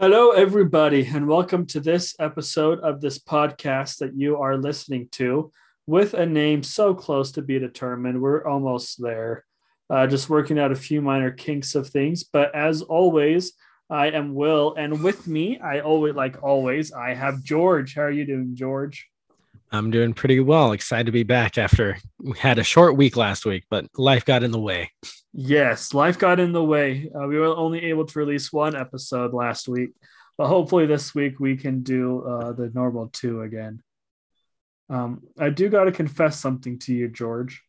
Hello, everybody, and welcome to this episode of this podcast that you are listening to with a name so close to be determined. We're almost there, uh, just working out a few minor kinks of things. But as always, I am Will, and with me, I always, like always, I have George. How are you doing, George? I'm doing pretty well. Excited to be back after we had a short week last week, but life got in the way. Yes, life got in the way. Uh, we were only able to release one episode last week, but hopefully this week we can do uh, the normal two again. Um, I do got to confess something to you, George.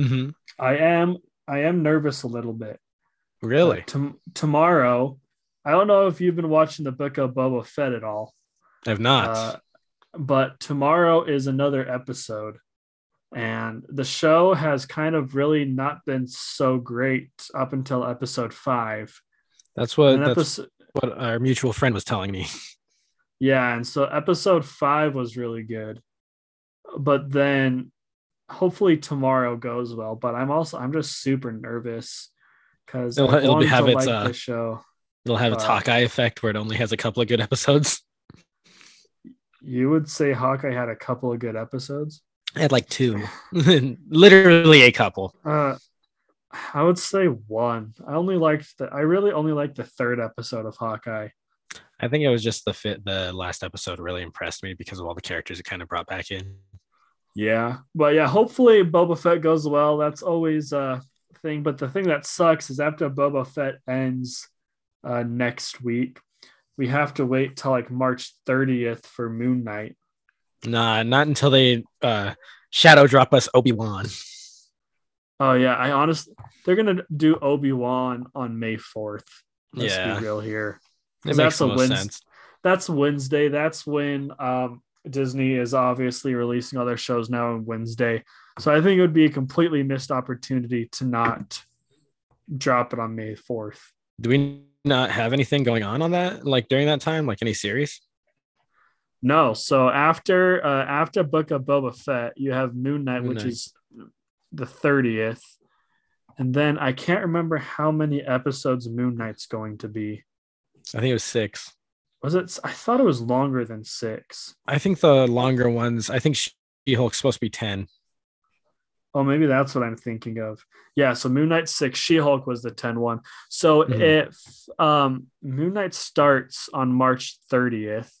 Mm-hmm. I am I am nervous a little bit. Really? Uh, tom- tomorrow, I don't know if you've been watching the book of Boba Fett at all. I've not. Uh, but tomorrow is another episode and the show has kind of really not been so great up until episode five that's what that's episode, what our mutual friend was telling me. yeah and so episode five was really good but then hopefully tomorrow goes well but i'm also i'm just super nervous because It'll- it'll have its, like uh, show It'll have its Uh, Hawkeye effect where it only has a couple of good episodes. you would say hawkeye had a couple of good episodes I had like two, literally a couple. Uh, I would say one. I only liked the. I really only liked the third episode of Hawkeye. I think it was just the fit. The last episode really impressed me because of all the characters it kind of brought back in. Yeah, but yeah, hopefully Boba Fett goes well. That's always a thing. But the thing that sucks is after Boba Fett ends uh, next week, we have to wait till like March 30th for Moon Knight. Nah, not until they uh, shadow drop us Obi Wan. Oh yeah, I honestly they're gonna do Obi Wan on May 4th. Let's Yeah. be real here. It 'Cause makes that's a Wednesday. sense. that's Wednesday. That's when um, Disney is obviously releasing all their shows now on Wednesday. So I think it would be a completely missed opportunity to not drop it on May 4th. Do we not have anything going on on that? Like during that time, like any series? No, so after uh, after Book of Boba Fett, you have Moon Knight, Moon which Knight. is the 30th. And then I can't remember how many episodes Moon Knight's going to be. I think it was six. Was it? I thought it was longer than six. I think the longer ones. I think She Hulk's supposed to be ten. Oh, maybe that's what I'm thinking of. Yeah, so Moon Knight 6, She-Hulk was the 10 one. So Mhm. if um Moon Knight starts on March 30th,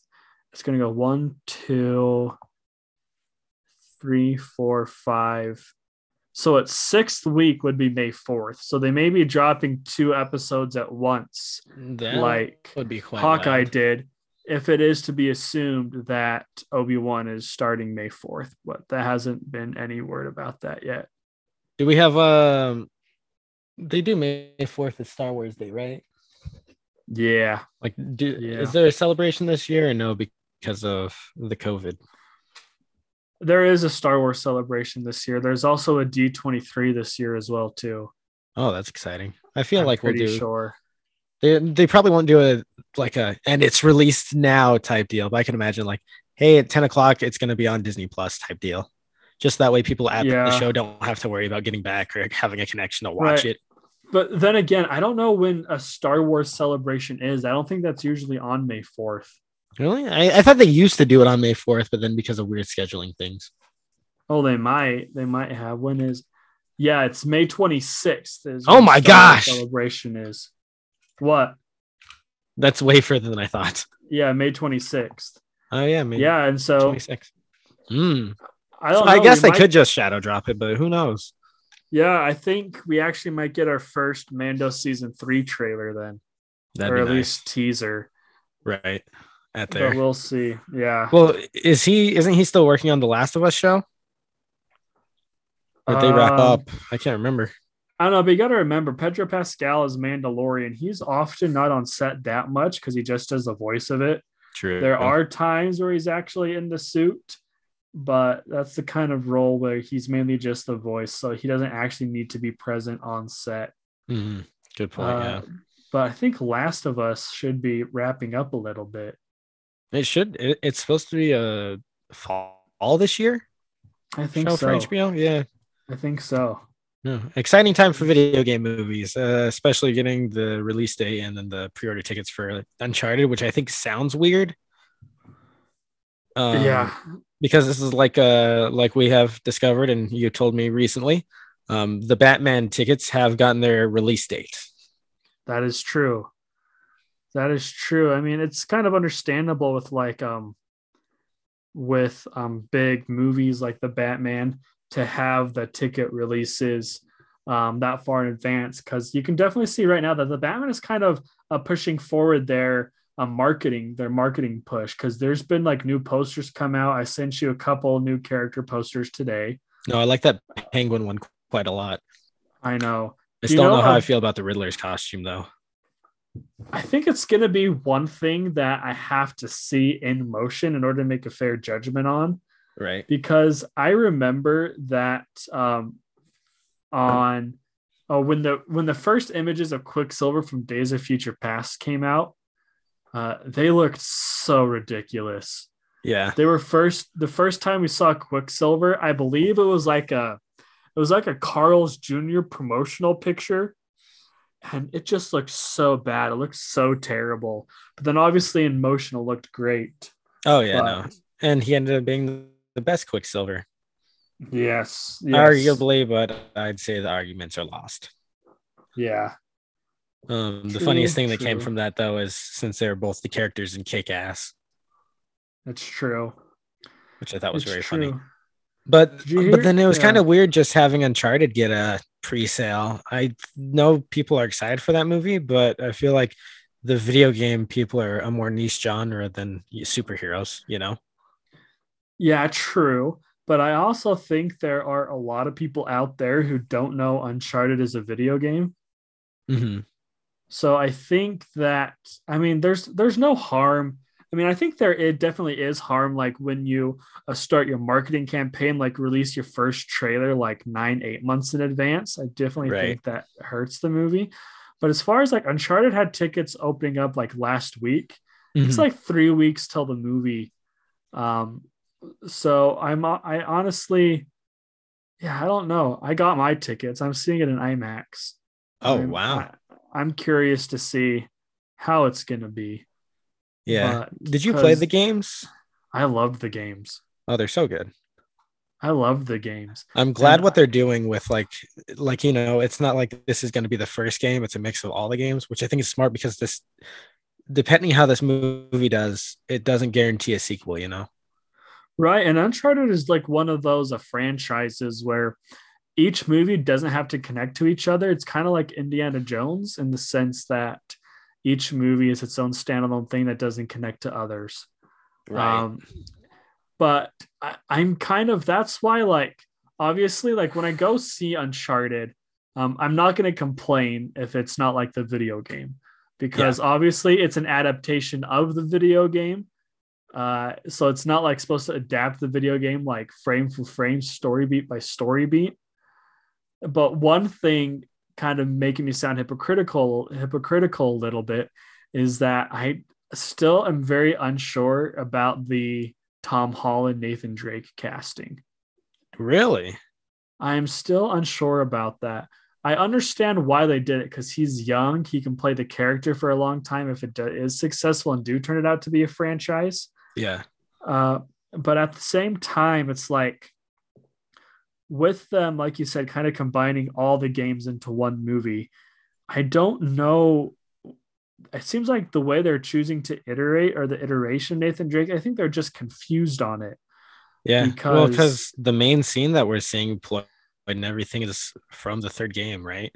it's gonna go one, two, three, four, five. So its sixth week would be May 4th. So they may be dropping two episodes at once, That like would be Hawkeye wild. did. If it is to be assumed that Obi Wan is starting May 4th, but there hasn't been any word about that yet. Do we have um? They do May Fourth is Star Wars Day, right? Yeah. Like, do, Yeah. is there a celebration this year or no? Because of the COVID. There is a Star Wars celebration this year. There's also a D23 this year as well too. Oh, that's exciting. I feel I'm like we'll do. sure. They they probably won't do a like a and it's released now type deal, but I can imagine like, hey, at ten o'clock it's going to be on Disney Plus type deal. Just that way, people at Yeah. the show don't have to worry about getting back or having a connection to watch Right. it. But then again, I don't know when a Star Wars celebration is. I don't think that's usually on May 4th. Really? I, I thought they used to do it on May 4th, but then because of weird scheduling things. Oh, they might. They might have. When is? Yeah, it's May 26th. Is Oh my Star gosh! Celebration is. What? That's way further than I thought. Yeah, May 26th. Oh yeah, maybe Yeah, and so 26. Hmm. I don't. I know, guess we they might- could just shadow drop it, but who knows? Yeah, I think we actually might get our first Mando season three trailer then, That'd or at nice. least teaser. right at But there. we'll see. Yeah. Well, is he? Isn't he still working on the Last of Us show? Or did they wrap Um, up? I can't remember. I don't know, but you got to remember Pedro Pascal is Mandalorian. He's often not on set that much because he just does the voice of it. True. There are times where he's actually in the suit, but that's the kind of role where he's mainly just the voice, so he doesn't actually need to be present on set. Mhm. Good point. Uh, But I think Last of Us should be wrapping up a little bit. it should. It, it's supposed to be a fall this year I think show so. for HBO. Yeah, I think so. No, exciting time for video game movies, uh, especially getting the release date and then the pre-order tickets for Uncharted, which I think sounds weird. Um, yeah, because this is like uh like we have discovered, and you told me recently, um, the Batman tickets have gotten their release date. that is true. That is true. I mean, it's kind of understandable with like um with um big movies like the Batman to have the ticket releases um that far in advance because you can definitely see right now that the Batman is kind of uh, pushing forward their uh, marketing their marketing push because there's been like new posters come out. I sent you a couple new character posters today. No, I like that Penguin one quite a lot. I know. I you still don't know, know how I feel about the Riddler's costume though. I think it's going to be one thing that I have to see in motion in order to make a fair judgment on. Right. because I remember that um, on oh when the when the first images of Quicksilver from Days of Future Past came out, uh, they looked so ridiculous. Yeah. They were first the first time we saw Quicksilver, I believe it was like a it was like a Carl's Jr. promotional picture. And it just looked so bad. It looked so terrible. But then obviously in motion it looked great. Oh yeah, But- no. And he ended up being the best Quicksilver. Yes. yes. Arguably, but I'd say the arguments are lost. Yeah. Um, the True, funniest thing that came from that though is since they're both the characters in Kick Ass, That's true. which I thought was It's very funny. But but then it was yeah. kind of weird just having Uncharted get a pre-sale. I know people are excited for that movie, but I feel like the video game people are a more niche genre than superheroes. You know? Yeah, true. But I also think there are a lot of people out there who don't know Uncharted is a video game. hmm So I think that I mean there's there's no harm. I mean I think there it definitely is harm like when you uh, start your marketing campaign like release your first trailer like 9 8 months in advance. I definitely Right. think that hurts the movie. But as far as like Uncharted had tickets opening up like last week, it's Mhm. like three weeks till the movie um so i'm uh, i honestly yeah i don't know i got my tickets i'm seeing it in imax oh I'm- wow, I, am curious to see how it's gonna be yeah. but Did you play the games? i loved the games Oh, they're so good. i love the games I'm glad And- what they're doing with like like you know, it's not like this is going to be the first game, it's a mix of all the games, which I think is smart because this depending how this movie does, it doesn't guarantee a sequel, you know. Right and uncharted is like one of those uh, franchises where each movie doesn't have to connect to each other. It's kind of like indiana jones in the sense that each movie is its own standalone thing that doesn't connect to others. Um, but I, I'm kind of that's why like obviously like when I go see Uncharted, um, I'm not going to complain if it's not like the video game because obviously it's an adaptation of the video game. Uh, so it's not like supposed to adapt the video game like frame for frame, story beat by story beat. But one thing kind of making me sound hypocritical, hypocritical a little bit, is that I still am very unsure about the Tom Holland Nathan Drake casting. really? I am still unsure about that. I understand why they did it because he's young. He can play the character for a long time if it is successful and do turn it out to be a franchise. Yeah. Uh, but at the same time, it's like with them, like you said, kind of combining all the games into one movie. I don't know. It seems like the way they're choosing to iterate or the iteration Nathan Drake, I think they're just confused on it. Yeah. well, Because- because the main scene that we're seeing played and everything is from the third game, right?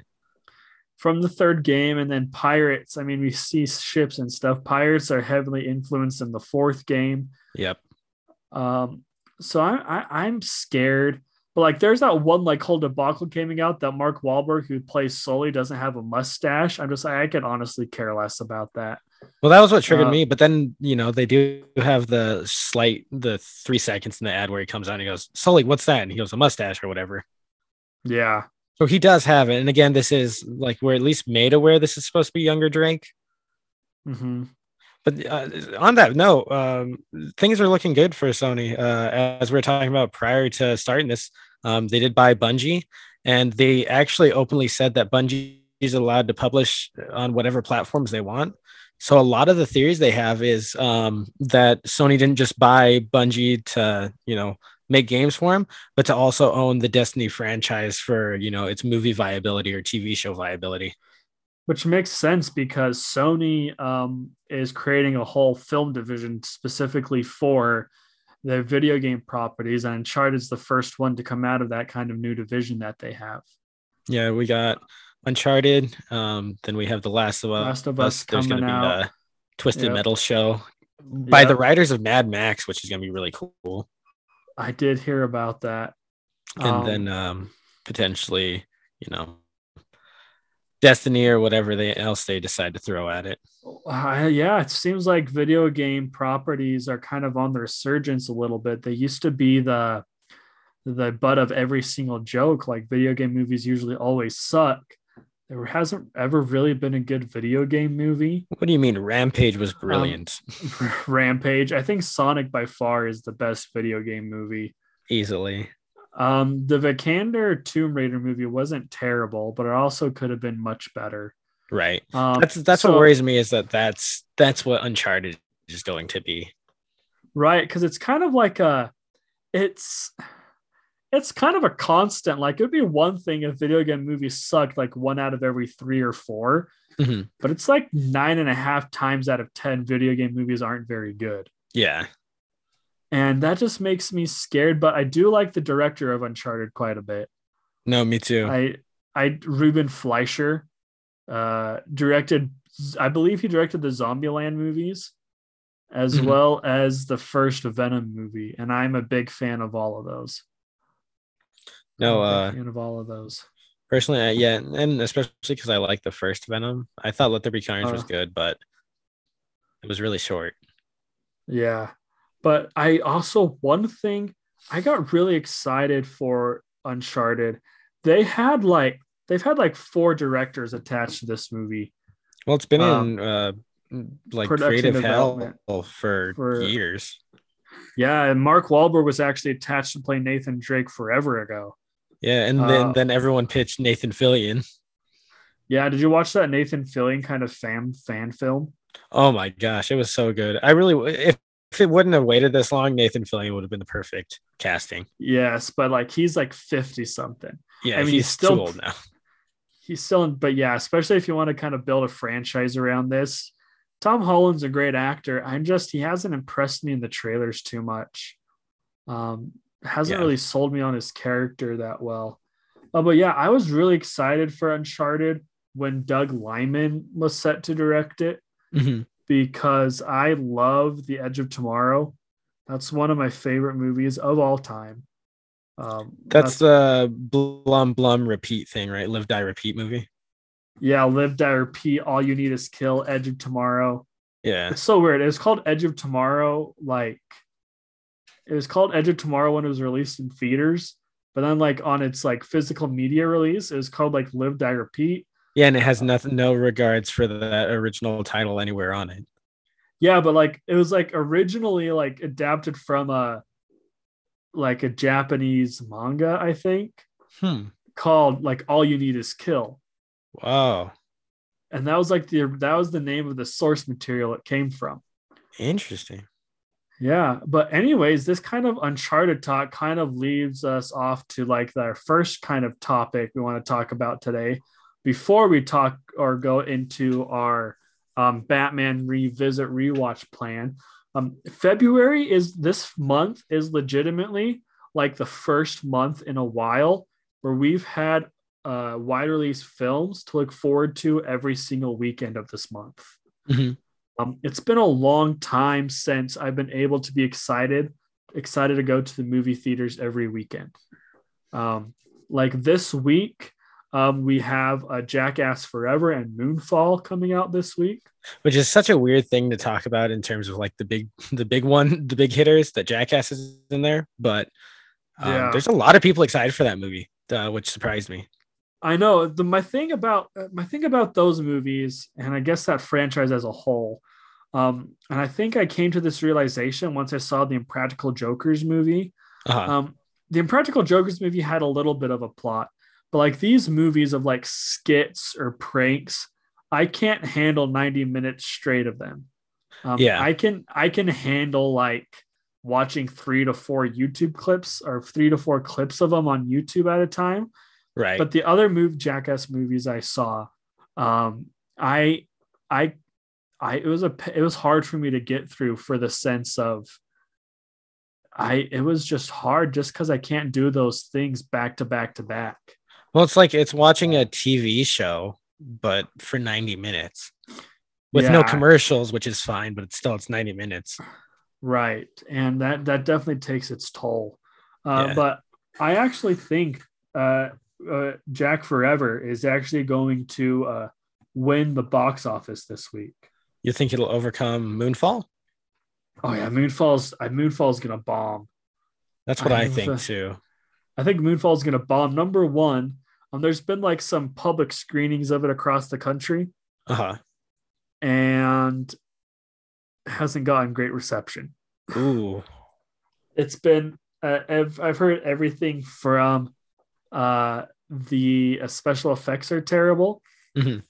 From the third game, and then Pirates. I mean, we see ships and stuff. Pirates are heavily influenced in the fourth game. Yep. Um, so I, I I'm scared. But like, there's that one like whole debacle coming out that Mark Wahlberg, who plays Sully, doesn't have a mustache. I'm just like, I could honestly care less about that. Well, that was what triggered Uh, me. But then, you know, they do have the slight, the three seconds in the ad where he comes on and he goes, Sully, what's that? And he goes, a mustache or whatever. Yeah, So he does have it. And again, this is like we're at least made aware this is supposed to be younger Drake. hmm But uh, on that note, um, things are looking good for Sony. Uh, as we were talking about prior to starting this, um, they did buy Bungie, and they actually openly said that Bungie is allowed to publish on whatever platforms they want. So a lot of the theories they have is um, that Sony didn't just buy Bungie to, you know, make games for him, but to also own the Destiny franchise for, you know, its movie viability or TV show viability. Which makes sense because Sony um, is creating a whole film division specifically for their video game properties, and Uncharted is the first one to come out of that kind of new division that they have. Yeah, we got Uncharted. Um, then we have The Last of Us. Last of Us There's coming out. The Twisted yep. Metal show by yep. the writers of Mad Max, which is going to be really cool. I did hear about that. And um, then um, potentially, you know, Destiny or whatever they else they decide to throw at it. Uh, yeah, it seems like video game properties are kind of on the resurgence a little bit. They used to be the the butt of every single joke. Like video game movies usually always suck. There hasn't ever really been a good video game movie. What do you mean? Rampage was um, brilliant. Um, Rampage. I think Sonic by far is the best video game movie. Easily. Um, the Vikander Tomb Raider movie wasn't terrible, but it also could have been much better. Right. Um, that's that's so, what worries me is that that's that's what Uncharted is going to be. Right, because it's kind of like a, it's, it's kind of a constant. Like it would be one thing if video game movies sucked like one out of every three or 4 mm-hmm. but it's like nine and a half times out of ten video game movies aren't very good. Yeah and that just makes me scared. But I do like the director of Uncharted quite a bit. No, me too. I I Ruben Fleischer uh, directed. I believe he directed the Zombieland movies, as mm-hmm. well as the first Venom movie, and I'm a big fan of all of those. No, uh, of all of those. Personally, uh, yeah, and especially because I like the first Venom. I thought Let There Be Carnage uh, was good, but it was really short. Yeah, but I also one thing I got really excited for Uncharted. They had like they've had like four directors attached to this movie. Well, it's been um, in uh, like creative hell for, for, years. Yeah, and Mark Wahlberg was actually attached to play Nathan Drake forever ago. Yeah, and then uh, then everyone pitched Nathan Fillion. Yeah, did you watch that Nathan Fillion kind of fan fan film? Oh my gosh, it was so good. I really if if it wouldn't have waited this long, Nathan Fillion would have been the perfect casting. Yes, but like he's like 50 something. Yeah, I mean, he's, he's still old now. He's still, but yeah, especially if you want to kind of build a franchise around this. Tom Holland's a great actor. I'm just, he hasn't impressed me in the trailers too much. Um, hasn't yeah. really sold me on his character that well. Uh, but yeah, I was really excited for Uncharted when Doug Liman was set to direct it. Mm-hmm because I love The Edge of Tomorrow. That's one of my favorite movies of all time. Um, that's, that's the Blum Blum repeat thing, right? Live Die Repeat movie. Yeah, Live Die Repeat. All you need is kill. Edge of Tomorrow. Yeah, it's so weird. It's called Edge of Tomorrow. Like, it was called Edge of Tomorrow when it was released in theaters, but then like on its like physical media release, it was called like Live Die Repeat. Yeah, and it has nothing, no regards for that original title anywhere on it. Yeah, but like it was like originally like adapted from a like a Japanese manga, I think, hmm. called like All You Need Is Kill. Wow. And that was like the that was the name of the source material it came from. Interesting. Yeah, but anyways, this kind of uncharted talk kind of leaves us off to like our first kind of topic we want to talk about today, before we talk or go into our um, Batman revisit rewatch plan. Um, February is this month is legitimately like the first month in a while where we've had uh, wide release films to look forward to every single weekend of this month. Mm-hmm. Um, it's been a long time since I've been able to be excited, excited to go to the movie theaters every weekend. Um, like this week, um, we have a Jackass Forever and Moonfall coming out this week, which is such a weird thing to talk about in terms of like the big, the big one, the big hitters that Jackass is in there. But um, yeah. there's a lot of people excited for that movie, uh, which surprised me. I know the my thing about uh, my thing about those movies, and I guess that franchise as a whole. Um, and I think I came to this realization once I saw the Impractical Jokers movie. Uh-huh. Um, the Impractical Jokers movie had a little bit of a plot But like these movies of like skits or pranks, I can't handle 90 minutes straight of them. Um, Yeah. I can I can handle like watching three to four YouTube clips or three to four clips of them on YouTube at a time. Right. But the other move Jackass movies I saw, um, I I I it was a it was hard for me to get through for the sense of I it was just hard just because I can't do those things back to back to back. well, it's like it's watching a TV show, but for 90 minutes with no commercials, which is fine, but it's still it's 90 minutes. Right. And that that definitely takes its toll. Uh, Yeah. But I actually think uh, uh, Jack Forever is actually going to uh, win the box office this week. You think it'll overcome Moonfall? Oh yeah, Moonfall's uh, Moonfall's gonna bomb. That's what I I, think too. I think Moonfall's gonna bomb. Number one, um, there's been like some public screenings of it across the country, Uh huh. and hasn't gotten great reception. Ooh. it's been uh, I've, I've heard everything from uh the uh, special effects are terrible Mhm.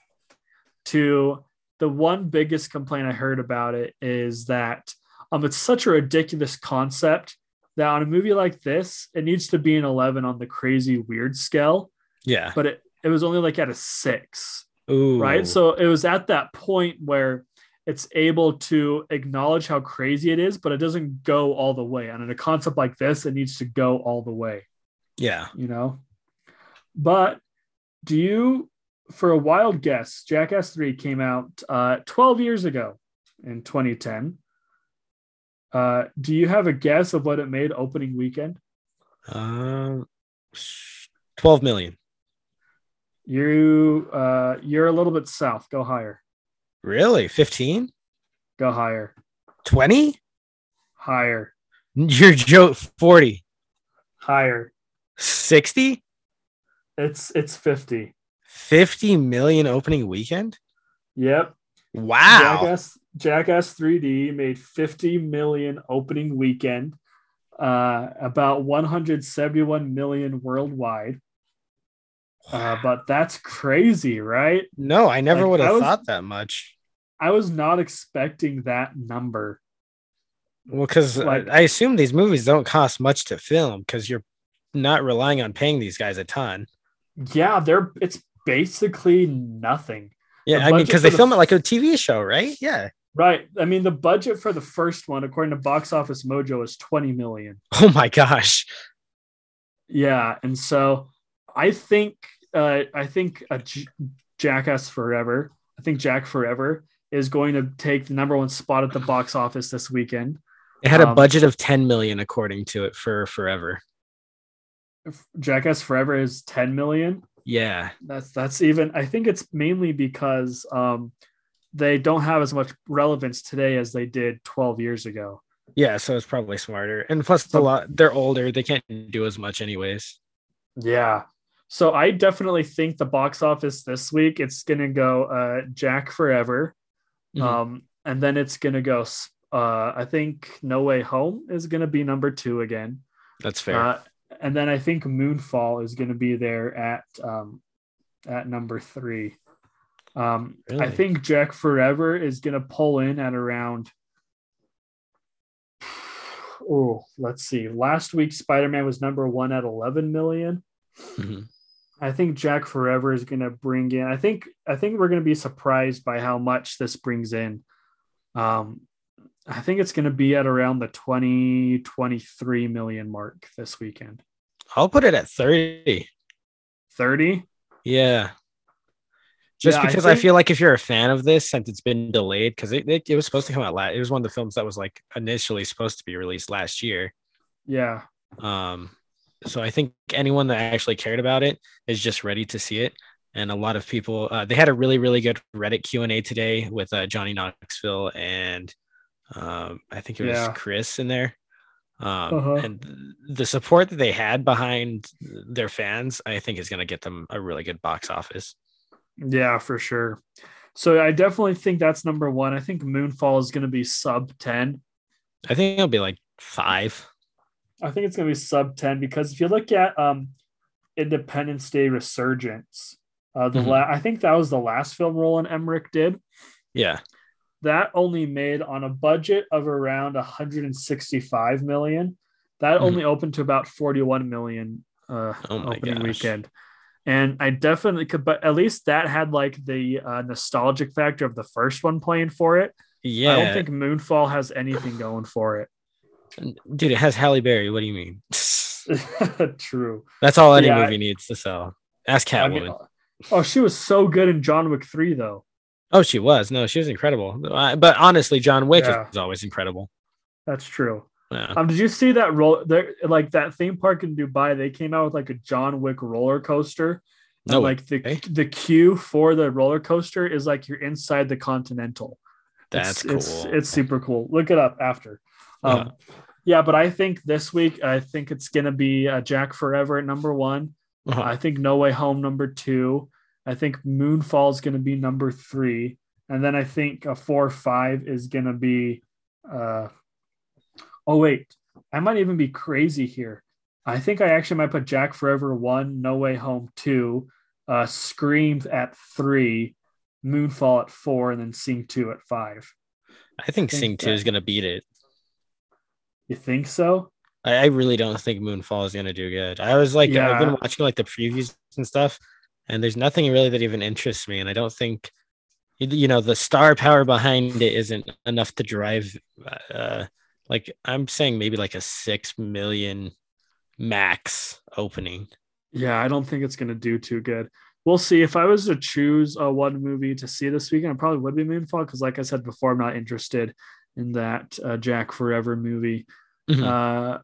to the one biggest complaint i heard about it is that um it's such a ridiculous concept that on a movie like this it needs to be an 11 on the crazy weird scale Yeah. but it, it was only like at a six Ooh. right so it was at that point where it's able to acknowledge how crazy it is but it doesn't go all the way and in a concept like this it needs to go all the way yeah. you know but do you for a wild guess jackass 3 came out uh 12 years ago in 2010 uh do you have a guess of what it made opening weekend Um, 12 million. you uh you're a little bit south go higher Really? 15? go higher 20? higher Your joke 40. higher 60? It's it's 50 50 million opening weekend? Yep. Wow. Jackass Jackass 3D made 50 million opening weekend, uh, about 171 million worldwide. Uh, but that's crazy, right? No, I never Like, would have thought that much. I was not expecting that number. Well, because Like- I assume these movies don't cost much to film because you're not relying on paying these guys a ton. Yeah, they're it's basically nothing. Yeah, I mean, because they the film it like a TV show, right? Yeah. Right. I mean, the budget for the first one, according to Box Office Mojo, is 20 million. Oh my gosh. Yeah, and so I think uh, I think a J- Jackass Forever. I think Jack Forever is going to take the number one spot at the box office this weekend. It had a Um, budget of 10 million according to it for forever. Jackass Forever is 10 million. Yeah. That's that's even. I think it's mainly because um, they don't have as much relevance today as they did 12 years ago. Yeah, so it's probably smarter. And plus a lot they're older, they can't do as much anyways. Yeah. So I definitely think the box office this week it's gonna go uh, Jack Forever, Mhm. um, and then it's gonna go. Uh, I think No Way Home is gonna be number two again, That's fair. uh, and then I think Moonfall is gonna be there at um, at number three. Um, I think Jack Forever is gonna pull in at around. Oh, let's see. Last week, Spider Man was number one at 11 million. Mhm. I think Jack Forever is going to bring in. I think I think we're going to be surprised by how much this brings in. Um, I think it's going to be at around the 20 23 million mark this weekend. I'll put it at 30. 30? Yeah. Just Yeah, because I, think- feel like if you're a fan of this, since it's been delayed, because it, it, it was supposed to come out last, it was one of the films that was like initially supposed to be released last year. Yeah. Um, so I think anyone that actually cared about it is just ready to see it. And a lot of people, uh, they had a really, really good Reddit Q and A today with uh, Johnny Knoxville and um, I think it was Yeah. Chris in there. Um, Uh-huh. And the support that they had behind their fans, I think, is going to get them a really good box office. Yeah, for sure. So I definitely think that's number one. I think Moonfall is going to be sub 10. I think it'll be like five. I think it's going to be sub 10 because if you look at um Independence Day Resurgence. Uh, the Mhm. la- I think that was the last film Roland Emmerich did. Yeah. That only made on a budget of around 165 million. That Mhm. only opened to about 41 million uh, Oh opening gosh. weekend. And I definitely could, but at least that had like the uh, nostalgic factor of the first one playing for it. Yeah. I don't think Moonfall has anything going for it. Dude, it has Halle Berry. What do you mean? True. That's all any Yeah, I- movie needs to sell. Ask I Catwoman. mean, oh, she was so good in John Wick 3, though. Oh, she was. No, she was incredible. But honestly, John Wick Yeah. is always incredible. That's true. Yeah. Um, did you see that roll there like that theme park in Dubai? They came out with like a John Wick roller coaster. And, No like the the queue for the roller coaster is like you're inside the Continental. That's it's, cool. It's, it's super cool. Look it up after. Um, Uh-huh. Yeah, but I think this week I think it's gonna be uh, Jack Forever at number one. Uh-huh. I think No Way Home number two. I think Moonfall is gonna be number three, and then I think a four five is gonna be. Uh, oh wait, I might even be crazy here. I think I actually might put Jack Forever one, No Way Home two, uh, Screams at three, Moonfall at four, and then Sing two at five. I think think Sing 2 that- is going to beat it. You think so? I, I really don't think Moonfall is going to do good. I was like, I've been watching like the previews and stuff, and there's nothing really that even interests me. And I don't think, you- know, the star power behind it isn't enough to drive. Uh, like I'm saying, maybe like a six million max opening. Yeah, I don't think it's going to do too good. We'll see. If I was to choose uh, one movie to see this weekend, it probably would be Moonfall because, like I said before, I'm not interested in that uh, Jack Forever movie. Mhm. Uh,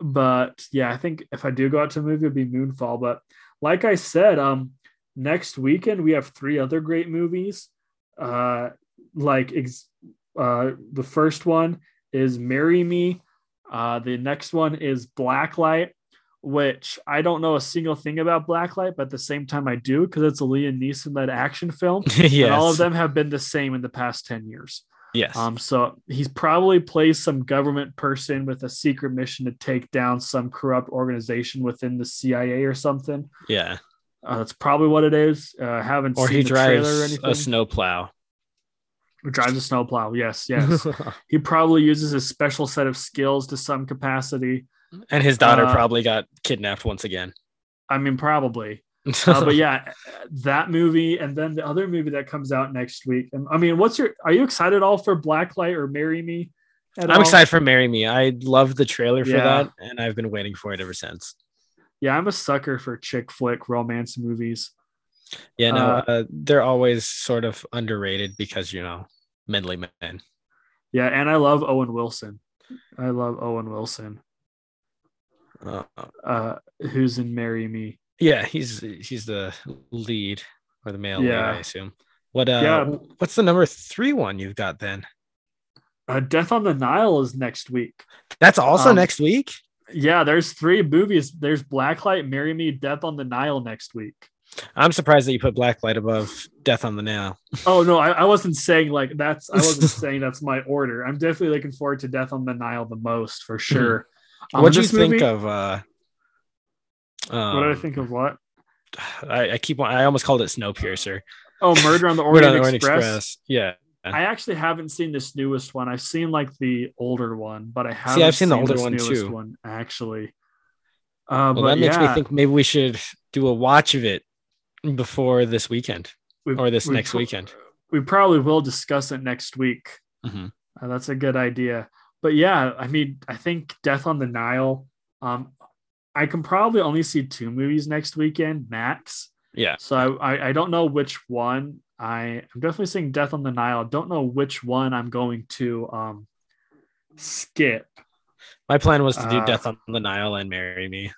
but yeah, I think if I do go out to a movie, it'd be Moonfall. But like I said, um, next weekend we have three other great movies. Uh, like ex- uh, the first one is Marry Me. Uh, the next one is Blacklight, which I don't know a single thing about Blacklight, but at the same time I do because it's a Liam Neeson led action film. yes. And all of them have been the same in the past 10 years. Yes. Um, so he's probably plays some government person with a secret mission to take down some corrupt organization within the CIA or something. yeah. Uh, that's probably what it is. Uh, haven't Or seen he the trailer or drives a snowplow. Drives a snowplow. Yes, yes. he probably uses a special set of skills to some capacity. and his daughter Uh, probably got kidnapped once again. I mean, probably. Uh, but yeah, that movie, and then the other movie that comes out next week. And I mean, what's your? Are you excited at all for Blacklight or Marry Me? I'm all? excited for Marry Me. I love the trailer for Yeah. that, and I've been waiting for it ever since. Yeah, I'm a sucker for chick flick romance movies. Yeah, no, Uh, uh, they're always sort of underrated because you know, manly men. Yeah, and I love Owen Wilson. I love Owen Wilson, Uh, uh, who's in Marry Me. yeah, he's he's the lead or the male lead, Yeah. I assume. What uh, Yeah. what's the number three one you've got then? Uh, Death on the Nile is next week. That's also Um, next week. Yeah, there's three movies. There's Blacklight, Marry Me, Death on the Nile next week. I'm surprised that you put Blacklight above Death on the Nile. Oh no, I, I wasn't saying like that's. I wasn't saying that's my order. I'm definitely looking forward to Death on the Nile the most for sure. Um, what do you this think movie- of? uh What did I um, think of what? I, I keep I almost called it Snowpiercer. Oh, Murder on the Orient Orient, Express. Express. Yeah. I actually haven't seen this newest one. I've seen like the older one, but I haven't. See, I've seen the older one, newest too. One actually. Uh, Well, but that makes yeah, me think maybe we should do a watch of it before this weekend we- or this we next weekend. We probably will discuss it next week. Mhm. Uh, that's a good idea. But yeah, I mean, I think Death on the Nile. Um, I can probably only see two movies next weekend max. Yeah. So I, I, don't know which one. I I'm definitely seeing Death on the Nile. Don't know which one I'm going to um skip. My plan was to do Uh, Death on the Nile and Marry Me.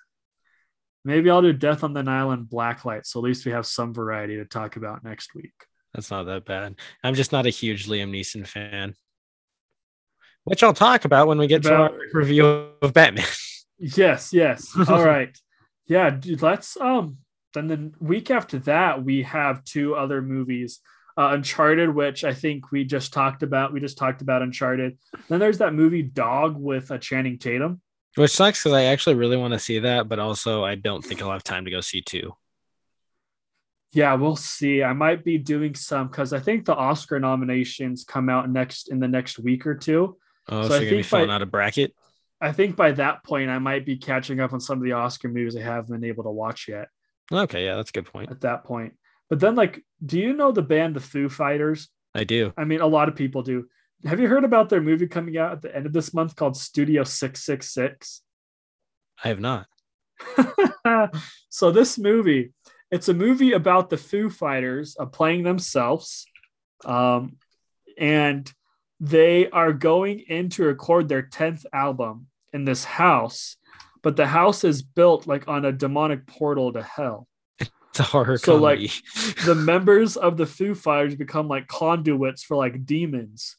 Maybe I'll do Death on the Nile and Blacklight. So at least we have some variety to talk about next week. That's not that bad. I'm just not a huge Liam Neeson fan, which I'll talk about when we get About- to our review of Batman. Yes, yes. All right. Yeah, dude, let's um then the week after that we have two other movies. Uh, Uncharted, which I think we just talked about. We just talked about Uncharted. Then there's that movie Dog with uh, Channing Tatum. Which sucks because I actually really want to see that, but also I don't think I'll have time to go see two. Yeah, we'll see. I might be doing some because I think the Oscar nominations come out next in the next week or two. Oh, So so, I you're gonna be filling by- out a bracket. I think by that point, I might be catching up on some of the Oscar movies I haven't been able to watch yet. Okay, yeah, that's a good point. At that point, but then like, do you know the band the Foo Fighters? I do. I mean, a lot of people do. Have you heard about their movie coming out at the end of this month called Studio Six Six Six? I have not. so this movie, it's a movie about the Foo Fighters uh, playing themselves, um, and they are going in to record their tenth album in this house, but the house is built like on a demonic portal to hell. It's a horror So, like. The members of the Foo Fighters become like conduits for like demons,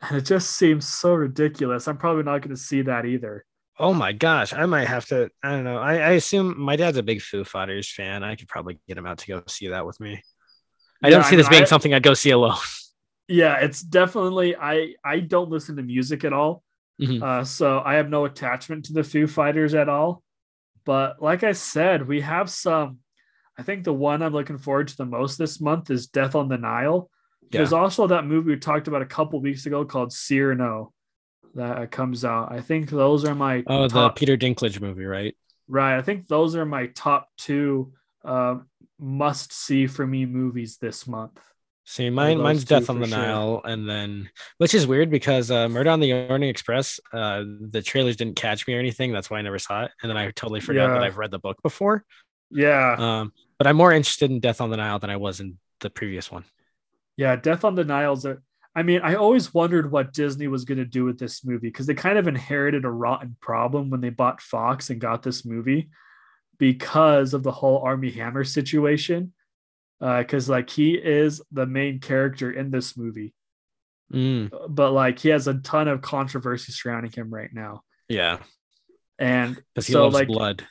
and it just seems so ridiculous. I'm probably not going to see that either. oh my gosh, I might have to. I don't know. I, I assume my dad's a big Foo Fighters fan. I could probably get him out to go see that with me. I Yeah, don't I see this mean, being I- something I'd go see alone. yeah it's definitely i i don't listen to music at all Mhm. uh so i have no attachment to the foo fighters at all. But like i said we have some. I think the one i'm looking forward to the most this month is death on the nile. There's also that movie we talked about a couple weeks ago called cyrano that comes out. I think those are my Oh, the Peter Dinklage movie, right? right. I think those are my top two uh, must see for me movies this month See, mine, mine's Death on the sure. Nile, and then which is weird because uh, Murder on the Orient Express, uh, the trailers didn't catch me or anything. That's why I never saw it, and then I totally forgot that I've read the book before. yeah Um, but I'm more interested in Death on the Nile than I was in the previous one. Yeah, Death on the Nile's a I mean, I always wondered what Disney was going to do with this movie because they kind of inherited a rotten problem when they bought Fox and got this movie because of the whole Armie Hammer situation. Because, like, he is the main character in this movie, Mm, but like, he has a ton of controversy surrounding him right now. yeah, And because he so, loves like, blood.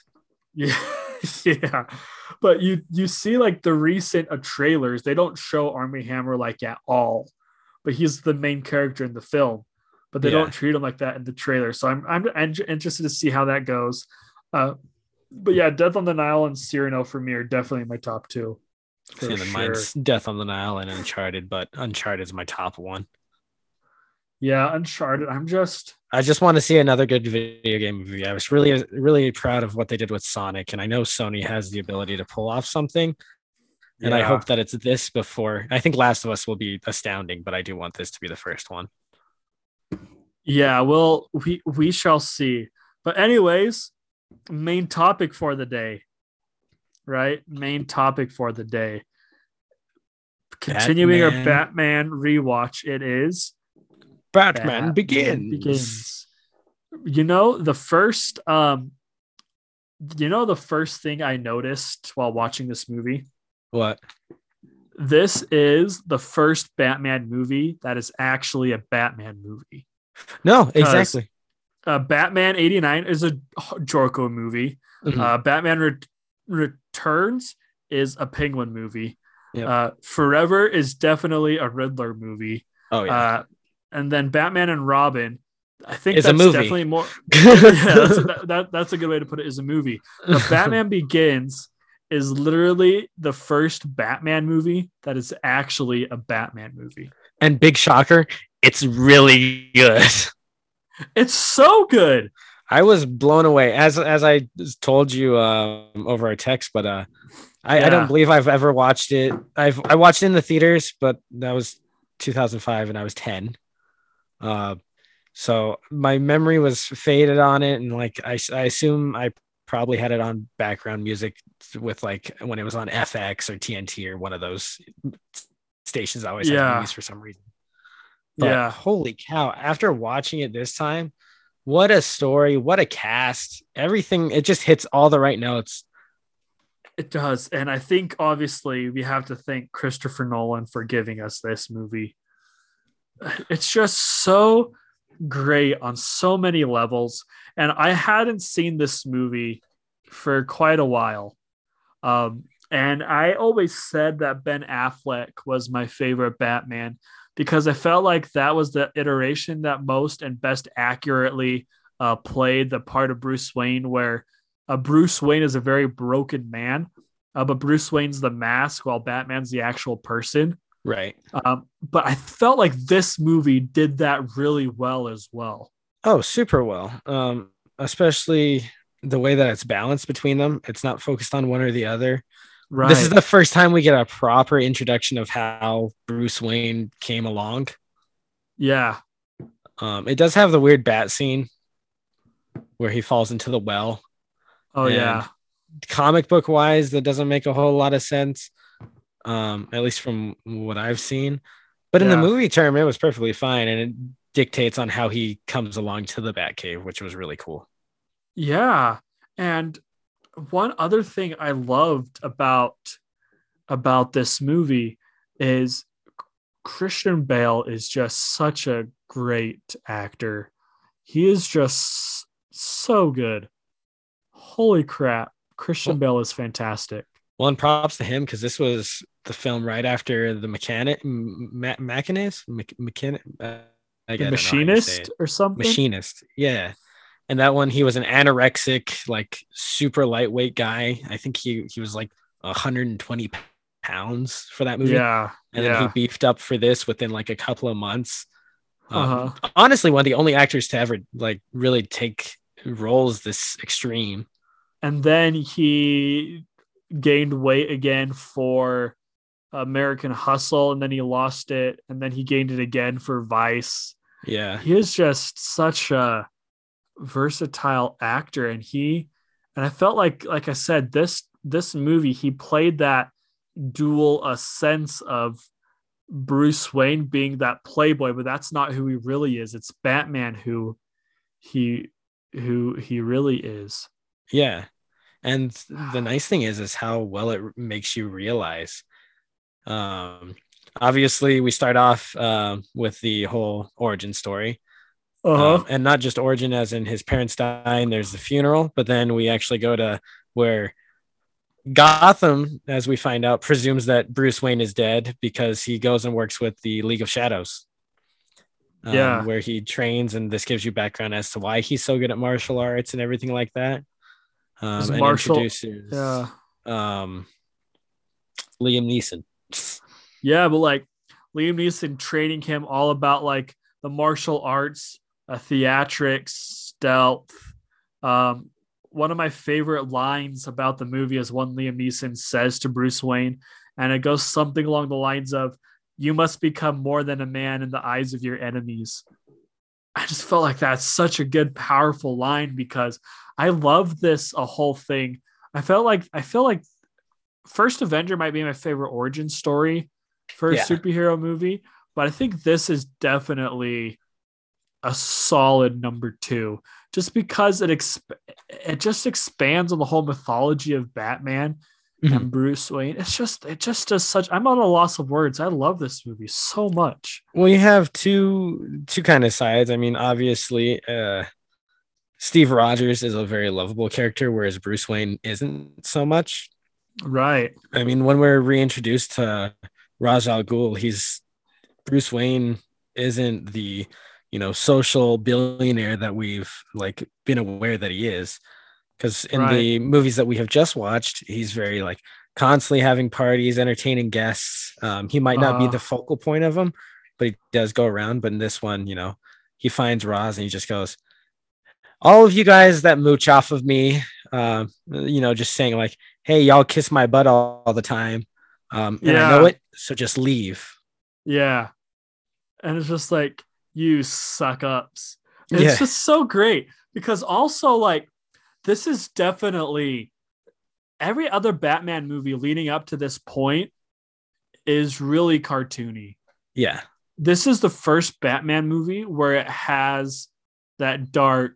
Yeah, yeah. But you you see like the recent uh, trailers, they don't show Armie Hammer like at all, but he's the main character in the film. But they Yeah. don't treat him like that in the trailer. So I'm I'm en- interested to see how that goes. Uh, but yeah, Death on the Nile and Cyrano for me are definitely my top two. For And then sure. mine's Death on the Nile and Uncharted, but Uncharted is my top one. Yeah, Uncharted. I'm just I just want to see another good video game movie. I was really, really proud of what they did with Sonic, and I know Sony has the ability to pull off something. And I hope that it's this before. I think Last of Us will be astounding, but I do want this to be the first one. Yeah, well, we we shall see. But anyways, main topic for the day. Right? Main topic for the day. Continuing our Batman rewatch, it is Batman, Batman begins. begins. You know, the first um you know the first thing I noticed while watching this movie? What? This is the first Batman movie that is actually a Batman movie. No, exactly. Uh, Batman 89 is a Joker movie. Mhm. Uh, Batman Re- Returns is a Penguin movie. Yep. Uh, Forever is definitely a Riddler movie. oh yeah. Uh, and then Batman and Robin, I think Is a that's definitely more. yeah, that's, that, that, that's a good way to put it. Is a movie. But Batman Begins is literally the first Batman movie that is actually a Batman movie. and big shocker, it's really good. It's so good. I was blown away as as I told you um, over our text, but uh, I, I don't believe I've ever watched it. I've I watched it in the theaters, but that was 2005 and I was 10. Uh, so my memory was faded on it, and like I, I assume I probably had it on background music with like when it was on FX or TNT or one of those stations I always Yeah. for some reason. But yeah. holy cow! After watching it this time, what a story! What a cast! Everything it just hits all the right notes. It does. And I think obviously we have to thank Christopher Nolan for giving us this movie. It's just so great on so many levels. And I hadn't seen this movie for quite a while. Um, and I always said that Ben Affleck was my favorite Batman because I felt like that was the iteration that most and best accurately uh, played the part of Bruce Wayne, where uh, Bruce Wayne is a very broken man, uh, but Bruce Wayne's the mask while Batman's the actual person. Right. Um, but I felt like this movie did that really well as well. Oh, super well. Um, especially the way that it's balanced between them. It's not focused on one or the other. Right. This is the first time we get a proper introduction of how Bruce Wayne came along. yeah. Um, it does have the weird bat scene where he falls into the well. Oh And yeah. Comic book wise, that doesn't make a whole lot of sense. Um, at least from what I've seen. But in the movie term, it was perfectly fine, and it dictates on how he comes along to the Batcave, which was really cool. Yeah. And one other thing I loved about about this movie is Christian Bale is just such a great actor. He is just so good. Holy crap. Christian Bale is fantastic. Well, and props to him because this was the film right after the mechanic, ma- machinist, mechanic, uh, The don't know how you say machinist or something. machinist, yeah. And that one, he was an anorexic, like super lightweight guy. I think he he was like 120 pounds for that movie, Yeah. and yeah. then he beefed up for this within like a couple of months. Um, Uh-huh. Honestly, one of the only actors to ever like really take roles this extreme. and then he gained weight again for American Hustle, and then he lost it, and then he gained it again for Vice. Yeah, He is just such a versatile actor, and he and I felt like, like I said, this this movie he played that dual a sense of Bruce Wayne being that playboy, but that's not who he really is. It's Batman who he who he really is. Yeah. And the nice thing is is how well it makes you realize. Um obviously we start off um with the whole origin story. Uh-huh. Um, and not just origin as in his parents die and there's the funeral, but then we actually go to where Gotham, as we find out, presumes that Bruce Wayne is dead because he goes and works with the League of Shadows. Um, Yeah. Where he trains, and this gives you background as to why he's so good at martial arts and everything like that. Um, and martial- introduces yeah. um, Liam Neeson. Yeah, but like Liam Neeson training him all about like the martial arts, uh, theatrics, stealth. Um, one of my favorite lines about the movie is one Liam Neeson says to Bruce Wayne, and it goes something along the lines of, "You must become more than a man in the eyes of your enemies." I just felt like that's such a good, powerful line because I love this a whole thing. I felt like I feel like First Avenger might be my favorite origin story for a Yeah. superhero movie, but I think this is definitely a solid number two, just because it exp- it just expands on the whole mythology of Batman Mhm. and Bruce Wayne. It's just it just does such. I'm on a loss of words. I love this movie so much. Well, you have two two kind of sides. I mean, obviously, uh, Steve Rogers is a very lovable character, whereas Bruce Wayne isn't so much. Right. I mean, when we're reintroduced to Ra's al Ghul, he's Bruce Wayne isn't the you know social billionaire that we've like been aware that he is. Because in the movies that we have just watched, he's very like constantly having parties, entertaining guests. Um, he might not be Uh. the focal point of them, but he does go around. But in this one, you know, he finds Roz and he just goes, "All of you guys that mooch off of me, um, you know, just saying like, hey, y'all kiss my butt all, all the time, um, and I know Yeah. it, so just leave." Yeah. And it's just like, you suck ups. It's Yeah. just so great because also, like, this is definitely every other Batman movie leading up to this point is really cartoony. Yeah, This is the first Batman movie where it has that dark,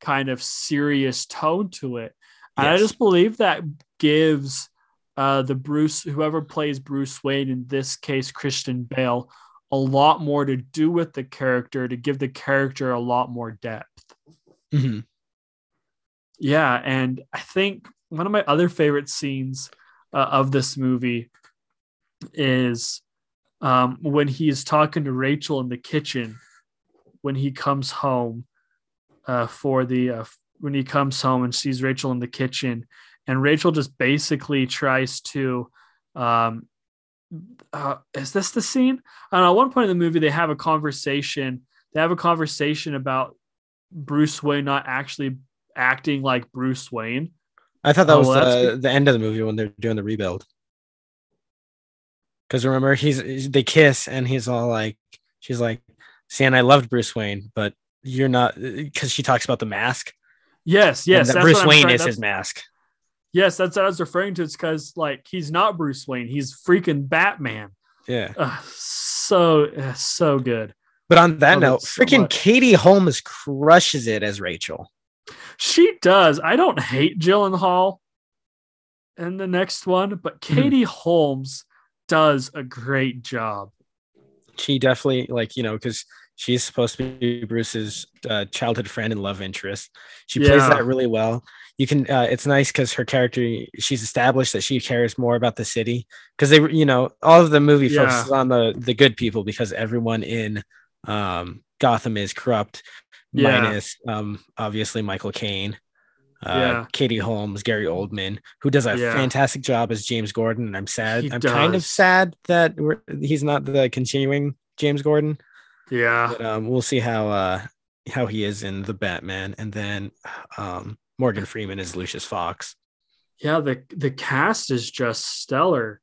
kind of serious tone to it. And I just believe that gives uh, the Bruce, whoever plays Bruce Wayne, in this case, Christian Bale, a lot more to do with the character to give the character a lot more depth. Mhm. Yeah. And I think one of my other favorite scenes uh, of this movie is um, when is talking to Rachel in the kitchen when he comes home uh, for the uh, when he comes home and sees Rachel in the kitchen, and Rachel just basically tries to. Um, uh, is this the scene? And. At one point in the movie, they have a conversation. They have a conversation about Bruce Wayne not actually acting like Bruce Wayne. I thought that Oh, was that's the, end of the movie when they're doing the rebuild. Because remember, he's they kiss and he's all like, she's like, "See, I loved Bruce Wayne, but you're not." Because she talks about the mask. Yes, yes. that Bruce Wayne trying- is his mask. Yes, that's what I was referring to. It's because like he's not Bruce Wayne. He's freaking Batman. Yeah. Ugh, so uh, so good. But on that note, so freaking much. Katie Holmes crushes it as Rachel. She does. I don't hate Gyllenhaal in the next one, but Mm-hmm. Katie Holmes does a great job. She definitely like you know because she's supposed to be Bruce's uh, childhood friend and love interest. She plays that really well. You can. Uh, it's nice because her character. She's established that she cares more about the city because they, you know, all of the movie Yeah. focuses on the the good people because everyone in um, Gotham is corrupt, Yeah. minus um, obviously Michael Caine. Uh, Yeah. Katie Holmes, Gary Oldman, who does a Yeah. fantastic job as James Gordon. And I'm sad. He I'm kind of sad that we're, he's not the continuing James Gordon. Yeah. But um, we'll see how uh, how he is in the Batman, and then um, Morgan Freeman is Lucius Fox. Yeah, the the cast is just stellar.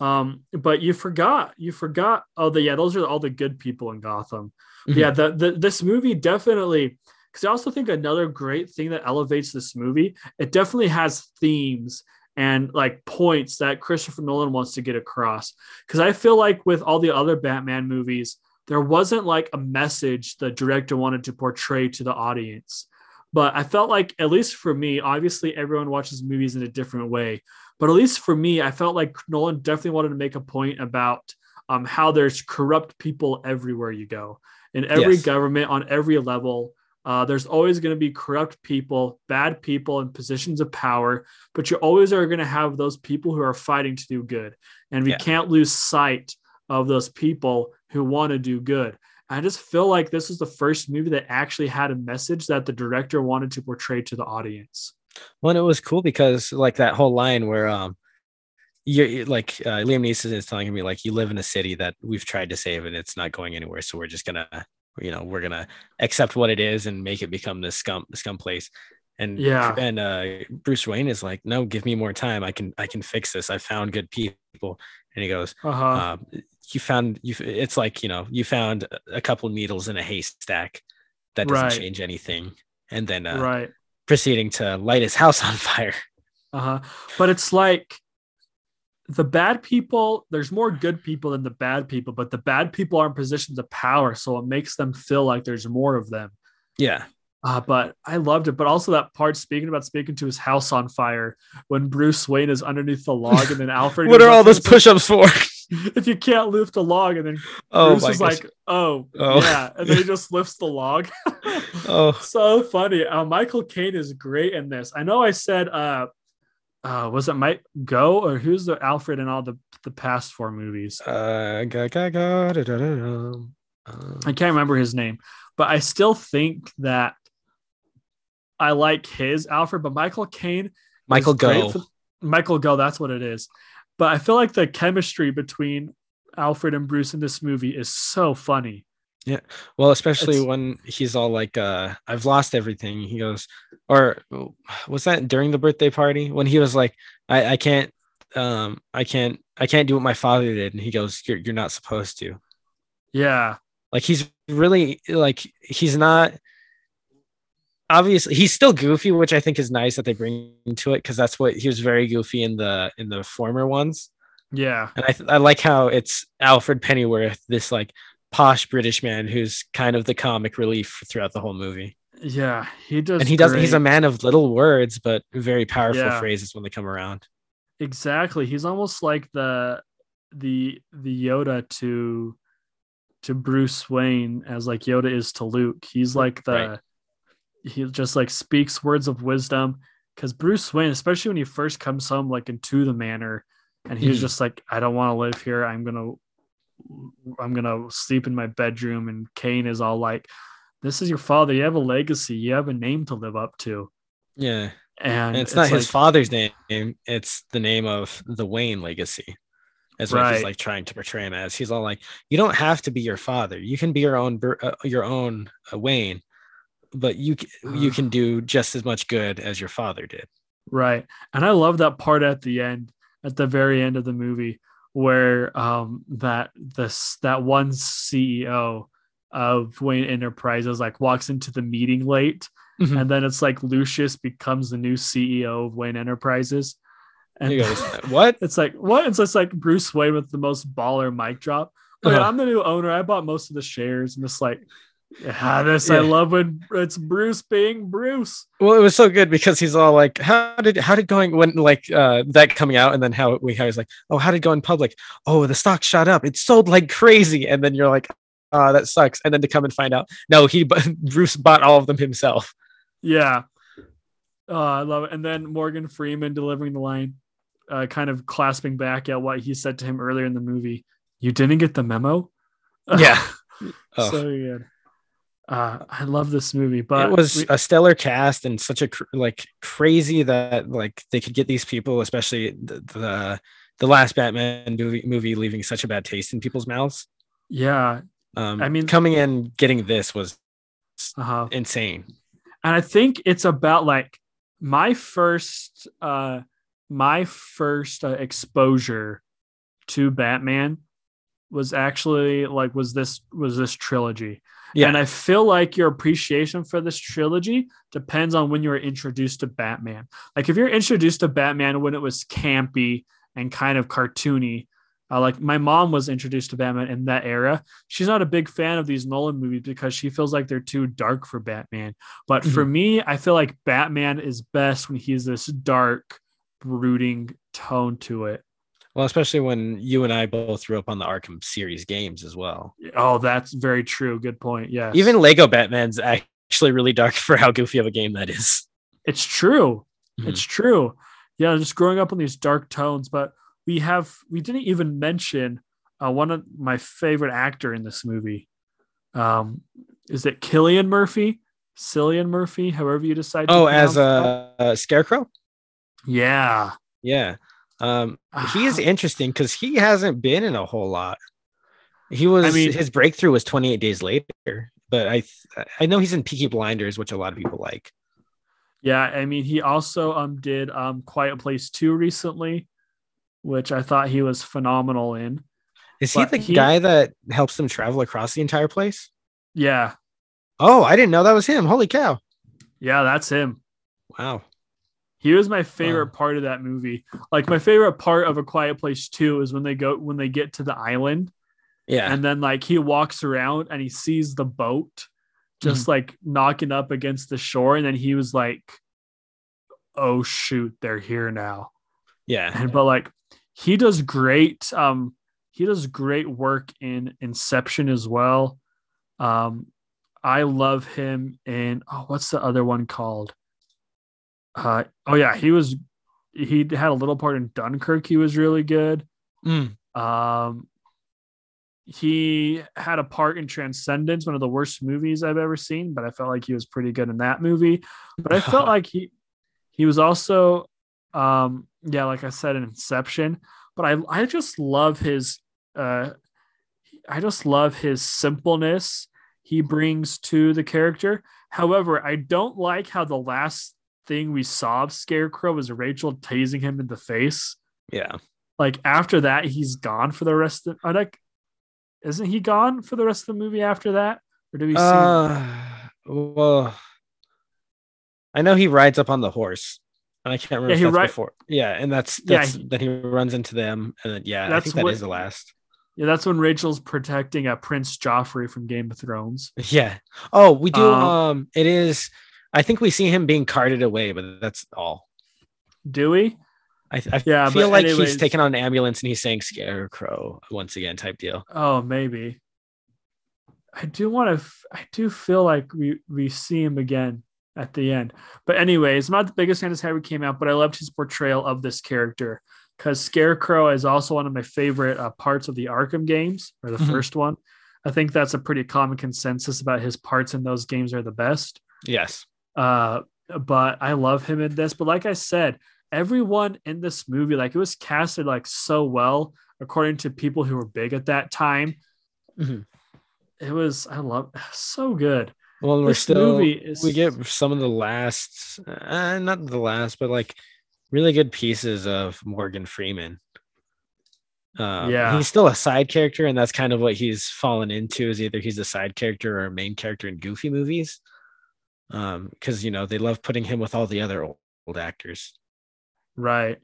Um, but you forgot, you forgot. Oh, the yeah, those are all the good people in Gotham. Mm-hmm. Yeah, the, the this movie definitely because I also think another great thing that elevates this movie, it definitely has themes and like points that Christopher Nolan wants to get across. Because I feel like with all the other Batman movies, there wasn't like a message the director wanted to portray to the audience. But I felt like, at least for me, obviously everyone watches movies in a different way. But at least for me, I felt like Nolan definitely wanted to make a point about um, how there's corrupt people everywhere you go. In every Yes. government, on every level, uh, there's always going to be corrupt people, bad people in positions of power, but you always are going to have those people who are fighting to do good. And we Yeah. can't lose sight of those people who want to do good. I just feel like this was the first movie that actually had a message that the director wanted to portray to the audience. Well, and it was cool because like that whole line where um, you're- like uh, Liam Neeson is telling me like you live in a city that we've tried to save and it's not going anywhere, so we're just gonna you know we're gonna accept what it is and make it become this scum scum place. And Yeah. and uh, Bruce Wayne is like, no, give me more time. I can I can fix this. I found good people. And he goes, Uh-huh. um, you found you it's like you know you found a couple needles in a haystack that doesn't Right. change anything and then uh, right. proceeding to light his house on fire Uh-huh. But it's like the bad people, there's more good people than the bad people, but the bad people are in positions of power, so it makes them feel like there's more of them. yeah Uh, but I loved it. But also that part speaking about speaking to his house on fire when Bruce Wayne is underneath the log and then Alfred. what are all those push-ups for If you can't lift a log, and then oh Bruce is gosh. like, "Oh, Oh. yeah," and then he just lifts the log. oh so funny. Uh, Michael Caine is great in this. I know I said, uh, uh, was it Mike Gough or who's the Alfred in all the the past four movies? uh ga, ga, ga, da, da, da, da. I can't remember his name, but I still think that I like his Alfred, but Michael Caine. michael go for- Michael Gough, that's what it is. But I feel like the chemistry between Alfred and Bruce in this movie is so funny. Yeah. Well especially it's- when he's all like uh i've lost everything he goes or was that during the birthday party when he was like i i can't um i can't i can't do what my father did and he goes you're, you're not supposed to Yeah. like he's really like he's not obviously he's still goofy which i think is nice that they bring to it because that's what he was very goofy in the in the former ones Yeah. and i, I like how it's alfred pennyworth this like posh british man who's kind of the comic relief throughout the whole movie Yeah. He does. and he does he's a man of little words but very powerful Yeah. phrases when they come around Exactly. He's almost like the the the Yoda to to Bruce Wayne as like Yoda is to Luke. He's like the Right. He just like speaks words of wisdom because Bruce Wayne, especially when he first comes home like into the manor and he's Mhm. just like, I don't want to live here. I'm gonna I'm gonna sleep in my bedroom and Caine is all like this is your father. You have a legacy. You have a name to live up to. Yeah. And, And it's, not his father's name, it's the name of the Wayne legacy. That's what he's Right. like trying to portray him as. He's all like, you don't have to be your father. You can be your own uh, your own uh, Wayne, but you you can do just as much good as your father did. Right. And I love that part at the end, at the very end of the movie, where um that this that one CEO of Wayne Enterprises like walks into the meeting late Mhm. and then it's like Lucius becomes the new CEO of Wayne Enterprises. And He goes, "What? it's like what? It's just like Bruce Wayne with the most baller mic drop. Oh, Uh-huh. I'm the new owner. I bought most of the shares, and it's like, yeah, this I love when it's Bruce being Bruce. Well, it was so good because he's all like, "How did how did going when like uh that coming out?" And then how we how he's like, "Oh, how did it go in public? Oh, the stock shot up. It sold like crazy." And then you're like, "Ah, that sucks." And then to come and find out, no, he Bruce bought all of them himself. Yeah. Oh, I love it. And then Morgan Freeman delivering the line, uh, kind of clasping back at what he said to him earlier in the movie. You didn't get the memo? Yeah. Oh. so good. Uh, I love this movie, but it was we- a stellar cast and such a cr- like crazy that like they could get these people, especially the the, the last Batman movie, movie leaving such a bad taste in people's mouths. yeah. Um, I mean- coming in getting this was Uh-huh. insane. and I think it's about like my first uh my first uh, exposure to Batman was actually like was this was this trilogy. Yeah. And I feel like your appreciation for this trilogy depends on when you were introduced to Batman. Like if you're introduced to Batman when it was campy and kind of cartoony, uh, like my mom was introduced to Batman in that era. She's not a big fan of these Nolan movies because she feels like they're too dark for Batman. But for me, I feel like Batman is best when he's this dark, brooding tone to it. Well, especially when you and I both grew up on the Arkham series games as well. Oh, that's very true. Good point. Yeah. Even Lego Batman's actually really dark for how goofy of a game that is. it's true. Mhm. It's true. Yeah, just growing up on these dark tones. But we have we didn't even mention uh, one of my favorite actor in this movie. Um, is it Killian Murphy? Cillian Murphy, however you decide. to Oh, as a, a scarecrow? yeah, Yeah. Um, he is interesting because he hasn't been in a whole lot. He was mean- his breakthrough was 28 days later, but I th- I know he's in Peaky Blinders, which a lot of people like. yeah. I mean, he also um did um Quiet Place Two recently, which I thought he was phenomenal in. Is he But the he- guy that helps them travel across the entire place? Yeah, Oh, I didn't know that was him. Holy cow. yeah, that's him. Wow. He was my favorite Wow. part of that movie. Like my favorite part of A Quiet Place 2 is when they go when they get to the island Yeah. and then like he walks around and he sees the boat just Mm-hmm. like knocking up against the shore and then he was like oh shoot they're here now. yeah. And but like he does great um he does great work in Inception as well. Um I love him in oh what's the other one called? Uh oh yeah, he was he had a little part in Dunkirk. He was really good. Mm. Um he had a part in Transcendence, one of the worst movies I've ever seen, but I felt like he was pretty good in that movie. But I felt like he he was also um yeah, like I said in Inception, but I I just love his uh I just love his simpleness he brings to the character. However, I don't like how the last thing we saw of Scarecrow was Rachel tasing him in the face. Yeah. Like after that, he's gone for the rest of I like isn't he gone for the rest of the movie after that? Or do we see Uh, well, I know he rides up on the horse, and I can't remember Yeah, if he ri- before. Yeah, and that's Yeah, that's he- then he runs into them, and then yeah, I That's think that is what- the last. Yeah, that's when Rachel's protecting a Prince Joffrey from Game of Thrones. Yeah. Oh, we do. Um, Um, it is. I think we see him being carted away, but that's all. Do we? I, I Yeah, feel like anyways- he's taken on an ambulance and he's saying "Scarecrow" once again, type deal. Oh, maybe. I do want to. I do feel like we we see him again at the end. But anyways, I'm not the biggest fan of how he came out, but I loved his portrayal of this character because Scarecrow is also one of my favorite uh, parts of the Arkham games or the Mhm. first one. I think that's a pretty common consensus about his parts in those games are the best. Yes. Uh, but I love him in this. But like I said, everyone in this movie, like it was casted like so well according to people who were big at that time. Mhm. It was I love so good. Well, we're still movie is- we get some of the last, uh, not the last, but like really good pieces of Morgan Freeman. Um, Yeah. he's still a side character, and that's kind of what he's fallen into. Is either he's a side character or a main character in Goofy movies, um, because you know they love putting him with all the other old, old actors. Right.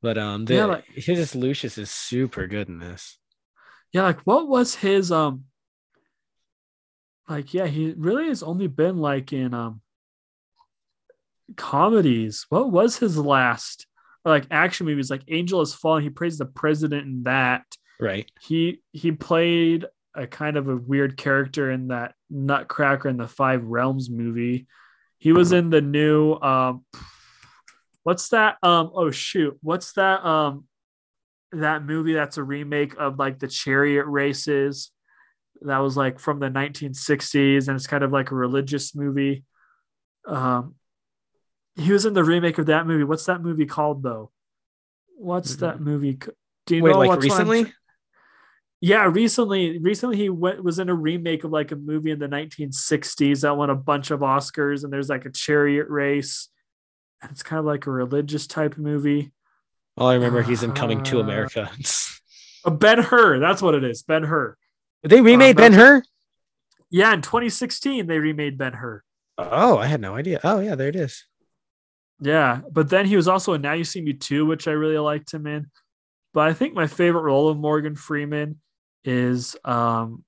But um, the, Yeah, like- his Lucius is super good in this. Yeah, like what was his um like yeah, he really has only been like in um comedies. What was his last or like action movies like Angel Has Fallen? He plays the president in that. Right. He he played a kind of a weird character in that Nutcracker in the Five Realms movie. He was in the new um what's that um oh shoot what's that um that movie that's a remake of like the chariot races? That was like from the 1960s and it's kind of like a religious movie. Um he was in the remake of that movie. What's that movie called though? What's that movie do you Wait, know like what's what I'm recently? tr- yeah recently recently he went was in a remake of like a movie in the 1960s that won a bunch of oscars and there's like a chariot race and it's kind of like a religious type movie All I remember, he's in Coming to Uh, America. uh, ben hur that's what it is ben hur they remade Ben Hur. yeah in 2016 they remade ben hur Oh, I had no idea. Oh, yeah, there it is. Yeah, but then he was also in Now You See Me Too, which I really liked him in. But I think my favorite role of Morgan Freeman is um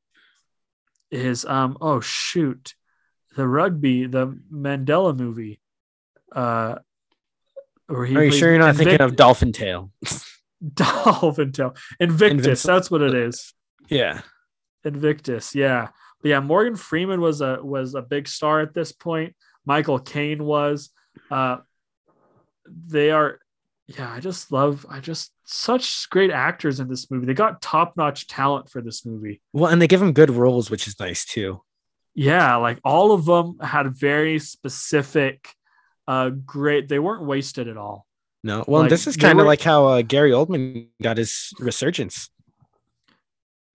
is um oh shoot the rugby the Mandela movie. Uh, Are you sure you're not thinking of Dolphin Tale? Dolphin Tale Invictus? Invincible. That's what it is. Yeah. Invictus, yeah. But yeah, Morgan Freeman was a was a big star at this point. Michael Caine was. Uh they are yeah, I just love I just such great actors in this movie. They got top-notch talent for this movie. Well, and they give them good roles, which is nice too. Yeah, like all of them had very specific uh great they weren't wasted at all. No, well, Like, this is kind of were- like how uh, Gary Oldman got his resurgence.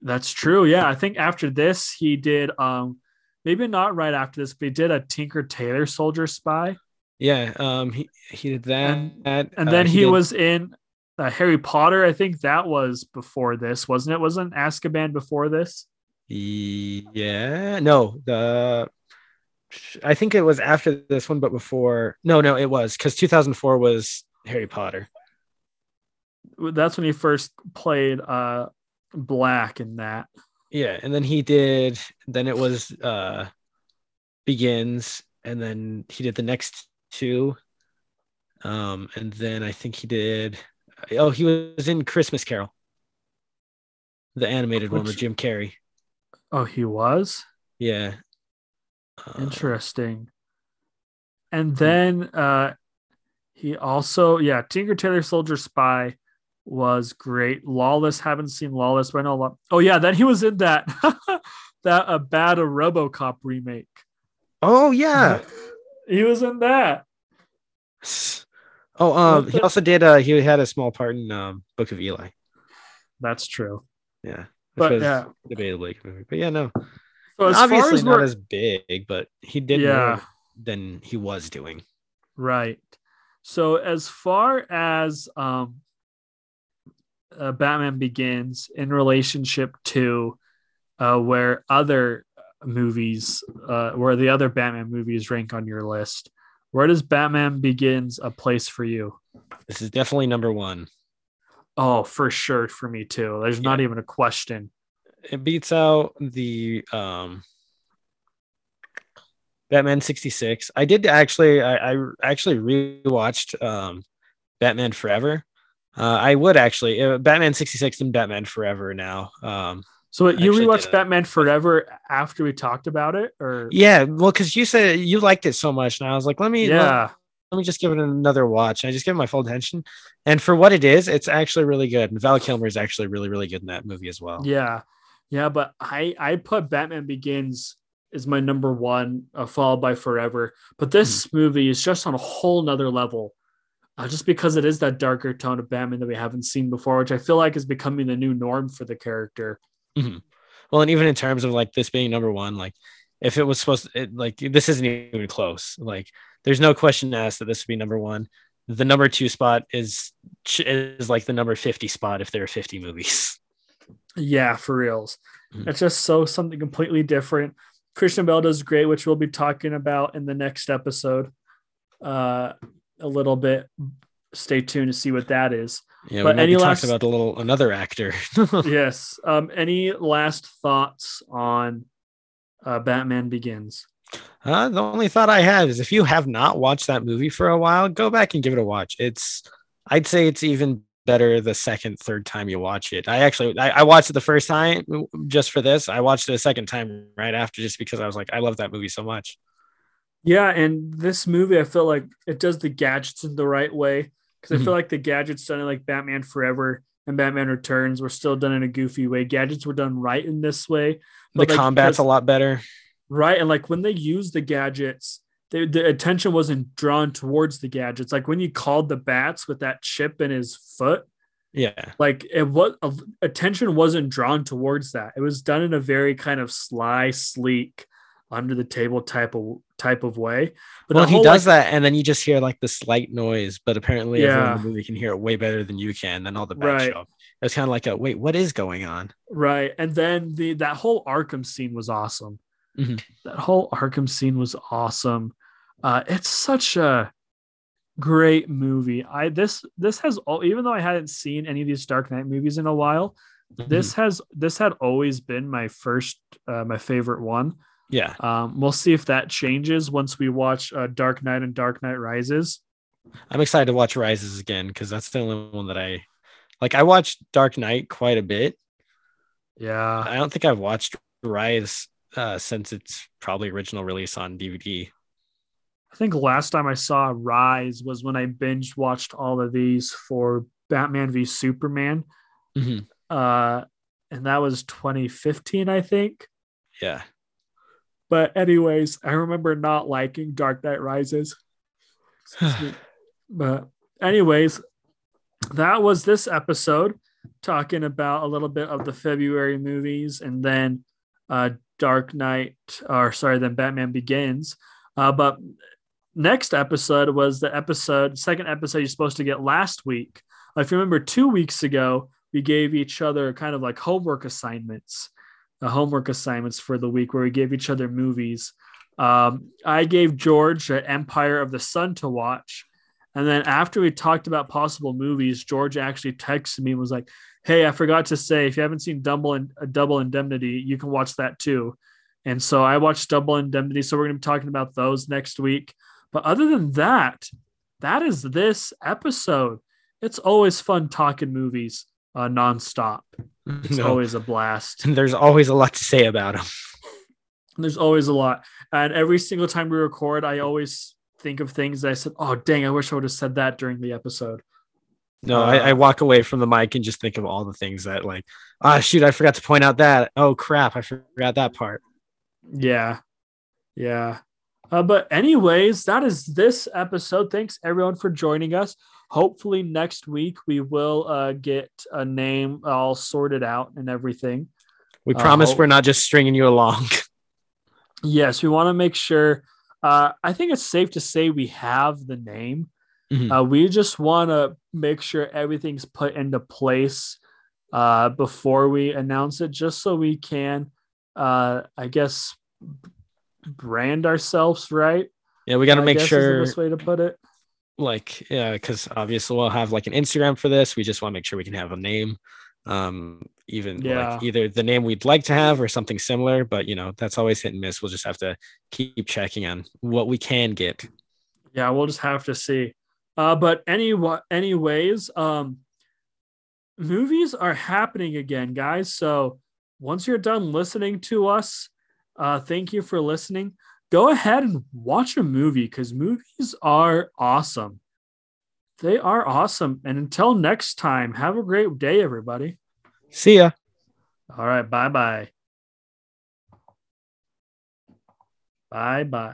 That's true. Yeah, I think after this he did um maybe not right after this, but he did a Tinker Tailor Soldier Spy. Yeah, um, he he did that, And- and, And then he, did- was in uh, Harry Potter. I think that was before this, wasn't it? Wasn't Azkaban before this? Yeah, no, the I think it was after this one, but before. No, no, it was because 2004 was Harry Potter. That's when he first played uh Black in that. Yeah, and then he did. Then it was uh begins, and then he did the next two. Um, and then I think he did. Oh, he was in Christmas Carol, the animated one with Jim Carrey. Oh, he was Yeah. Uh, interesting. And then uh he also yeah, Tinker Tailor Soldier Spy was great. Lawless, haven't seen Lawless, but I know a lot. Oh yeah, then he was in that that a bad a RoboCop remake. Oh yeah. he was in that. Oh, um, he also did. Uh, he had a small part in um, Book of Eli. That's true. Yeah, which But, was yeah. debatably movie. But yeah, no, So obviously as not we're, as big, but he did Yeah. more than he was doing. right. So as far as um uh, Batman Begins in relationship to uh where other movies uh where the other Batman movies rank on your list, where does Batman Begins a place for you? This is definitely number one. Oh, for sure for me too. There's not even a question. It beats out the um, Batman sixty six. I did actually. I, I actually rewatched um, Batman Forever. Uh, I would actually uh, Batman sixty six and Batman Forever now. Um, So you rewatched Batman Forever after we talked about it or yeah, well, because you said you liked it so much, and I was like, let me let- yeah. let me just give it another watch. And I just give it my full attention. And for what it is, it's actually really good. And Val Kilmer is actually really, really good in that movie as well. Yeah. Yeah, but I I put Batman Begins is my number one, uh, followed by Forever. But this mm-hmm. movie is just on a whole nother level, uh, just because it is that darker tone of Batman that we haven't seen before, which I feel like is becoming the new norm for the character. Mm-hmm. Well, and even in terms of like this being number one, like if it was supposed to, it, like this isn't even close. Like there's no question asked that this would be number one. The number two spot is is like the number 50 spot if there are 50 movies. Yeah, for reals. Mm-hmm. It's just so something completely different. Christian Bale does great, which we'll be talking about in the next episode. Uh, a little bit. Stay tuned to see what that is. Yeah, but any last about a little another actor. yes. Um, any last thoughts on uh, Batman Begins? Uh, the only thought I have is if you have not watched that movie for a while, go back and give it a watch. It's, I'd say it's even better the second, third time you watch it. I actually, I, I, watched it the first time just for this. I watched it a second time right after just because I was like, I love that movie so much. Yeah, and this movie, I feel like it does the gadgets in the right way because I feel mm-hmm. like the gadgets done in like Batman Forever and Batman Returns were still done in a goofy way. Gadgets were done right in this way. the like, combat's a lot better. Right. And like when they use the gadgets, they, the attention wasn't drawn towards the gadgets. Like when you called the bats with that chip in his foot. Yeah. Like it was attention wasn't drawn towards that. It was done in a very kind of sly, sleek, under the table type of type of way. But well, he does like, that, and then you just hear like the slight noise. But apparently, yeah. everyone in the movie can hear it way better than you can. Then all the bats right. show. It's kind of like a wait, what is going on? Right, and then the that whole Arkham scene was awesome. Mm-hmm. That whole Arkham scene was awesome. Uh, it's such a great movie. I this this has all even though I hadn't seen any of these Dark Knight movies in a while, mm-hmm. this has this had always been my first uh, my favorite one. Yeah. Um, we'll see if that changes once we watch uh, Dark Knight and Dark Knight Rises. I'm excited to watch Rises again because that's the only one that I like. I watched Dark Knight quite a bit. Yeah. I don't think I've watched Rise uh, since its probably original release on DVD. I think last time I saw Rise was when I binge watched all of these for Batman v Superman. Mm-hmm. Uh, and that was 2015, I think. Yeah. But anyways, I remember not liking Dark Knight Rises. but anyways, that was this episode talking about a little bit of the February movies and then uh Dark Knight or sorry, then Batman Begins. Uh, but next episode was the episode, second episode you're supposed to get last week. If you remember, two weeks ago, we gave each other kind of like homework assignments homework assignments for the week where we gave each other movies. Um, I gave George Empire of the Sun to watch. And then after we talked about possible movies, George actually texted me and was like, Hey, I forgot to say, if you haven't seen Double and uh, Double Indemnity, you can watch that too. And so I watched Double Indemnity. So we're going to be talking about those next week. But other than that, that is this episode. It's always fun talking movies uh, nonstop. It's no. always a blast. And there's always a lot to say about them. There's always a lot. And every single time we record, I always think of things that I said, oh, dang, I wish I would have said that during the episode. No, uh, I, I, walk away from the mic and just think of all the things that, like, ah, oh, shoot, I forgot to point out that. Oh, crap, I forgot that part. Yeah. Yeah. Uh, but, anyways, that is this episode. Thanks, everyone, for joining us hopefully next week we will uh, get a name all sorted out and everything. We promise uh, we're not just stringing you along. yes, we want to make sure. Uh, I think it's safe to say we have the name. Mm-hmm. Uh, we just want to make sure everything's put into place uh, before we announce it, just so we can, uh, I guess, brand ourselves right. Yeah, we got to make sure. Is the best way to put it like yeah because obviously we'll have like an instagram for this. We just want to make sure we can have a name um even yeah. like either the name we'd like to have or something similar but you know that's always hit and miss. We'll just have to keep checking on what we can get. Yeah we'll just have to see. Uh but any anyways um movies are happening again guys. So once you're done listening to us uh thank you for listening go ahead and watch a movie because movies are awesome. They are awesome. And until next time, have a great day, everybody. See ya. All right. Bye bye. Bye bye.